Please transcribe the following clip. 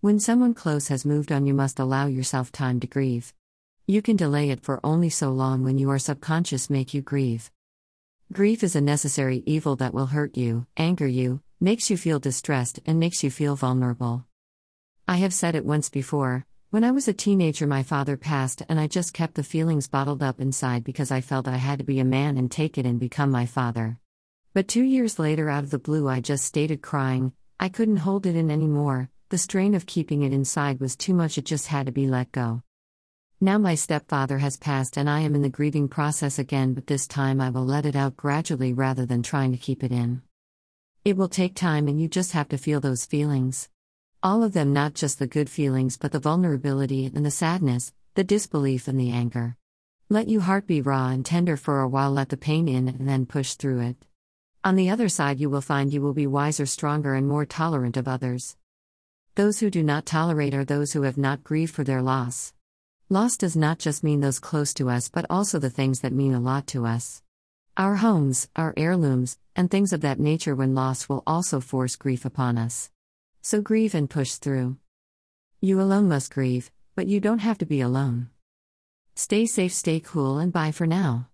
When someone close has moved on, you must allow yourself time to grieve. You can delay it for only so long when your subconscious make you grieve. Grief is a necessary evil that will hurt you, anger you, makes you feel distressed, and makes you feel vulnerable. I have said it once before when I was a teenager, my father passed, and I just kept the feelings bottled up inside because I felt I had to be a man and take it and become my father. But two years later, out of the blue, I just started crying. I couldn't hold it in anymore. The strain of keeping it inside was too much, it just had to be let go. Now my stepfather has passed and I am in the grieving process again, but this time I will let it out gradually rather than trying to keep it in. It will take time and you just have to feel those feelings. All of them, not just the good feelings, but the vulnerability and the sadness, the disbelief and the anger. Let your heart be raw and tender for a while, let the pain in, and then push through it. On the other side, you will find you will be wiser, stronger, and more tolerant of others. Those who do not tolerate are those who have not grieved for their loss. Loss does not just mean those close to us, but also the things that mean a lot to us. Our homes, our heirlooms, and things of that nature when lost will also force grief upon us. So grieve and push through. You alone must grieve, but you don't have to be alone. Stay safe, stay cool, and bye for now.